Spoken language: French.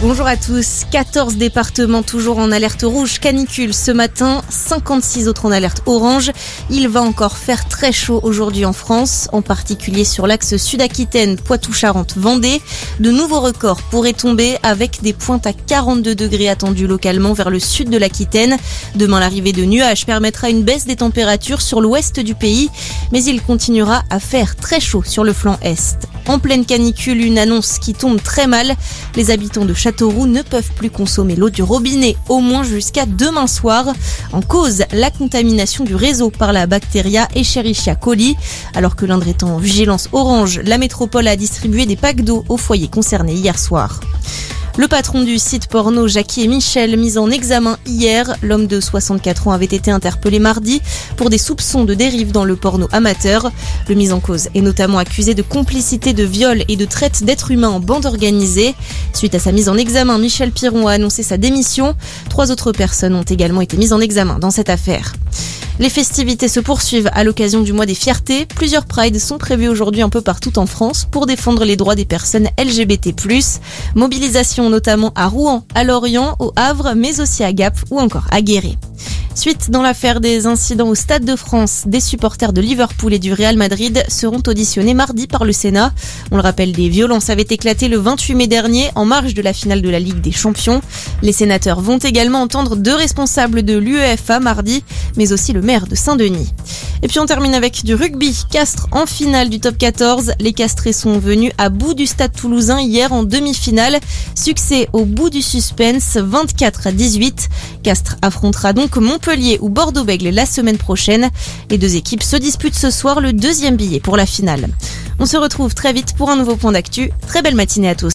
Bonjour à tous. 14 départements toujours en alerte rouge canicule ce matin, 56 autres en alerte orange. Il va encore faire très chaud aujourd'hui en France, en particulier sur l'axe Sud-Aquitaine, Poitou-Charentes, Vendée. De nouveaux records pourraient tomber avec des pointes à 42 degrés attendues localement vers le sud de l'Aquitaine. Demain, l'arrivée de nuages permettra une baisse des températures sur l'ouest du pays, mais il continuera à faire très chaud sur le flanc est. En pleine canicule, une annonce qui tombe très mal. Les habitants de Ne peuvent plus consommer l'eau du robinet, au moins jusqu'à demain soir. En cause, la contamination du réseau par la bactéria Escherichia coli. Alors que l'Indre est en vigilance orange, la métropole a distribué des packs d'eau aux foyers concernés hier soir. Le patron du site porno Jackie et Michel, mis en examen hier, l'homme de 64 ans avait été interpellé mardi pour des soupçons de dérive dans le porno amateur. Le mis en cause est notamment accusé de complicité de viol et de traite d'êtres humains en bande organisée. Suite à sa mise en examen, Michel Piron a annoncé sa démission. Trois autres personnes ont également été mises en examen dans cette affaire. Les festivités se poursuivent à l'occasion du mois des fiertés. Plusieurs prides sont prévus aujourd'hui un peu partout en France pour défendre les droits des personnes LGBT+. Mobilisation notamment à Rouen, à Lorient, au Havre, mais aussi à Gap ou encore à Guéret. Suite dans l'affaire des incidents au Stade de France, des supporters de Liverpool et du Real Madrid seront auditionnés mardi par le Sénat. On le rappelle, des violences avaient éclaté le 28 mai dernier en marge de la finale de la Ligue des Champions. Les sénateurs vont également entendre deux responsables de l'UEFA mardi, mais aussi le maire de Saint-Denis. Et puis on termine avec du rugby. Castres en finale du top 14. Les Castrés sont venus à bout du stade toulousain hier en demi-finale. Succès au bout du suspense, 24 à 18. Castres affrontera donc Montpellier ou Bordeaux-Bègles la semaine prochaine. Les deux équipes se disputent ce soir le deuxième billet pour la finale. On se retrouve très vite pour un nouveau point d'actu. Très belle matinée à tous.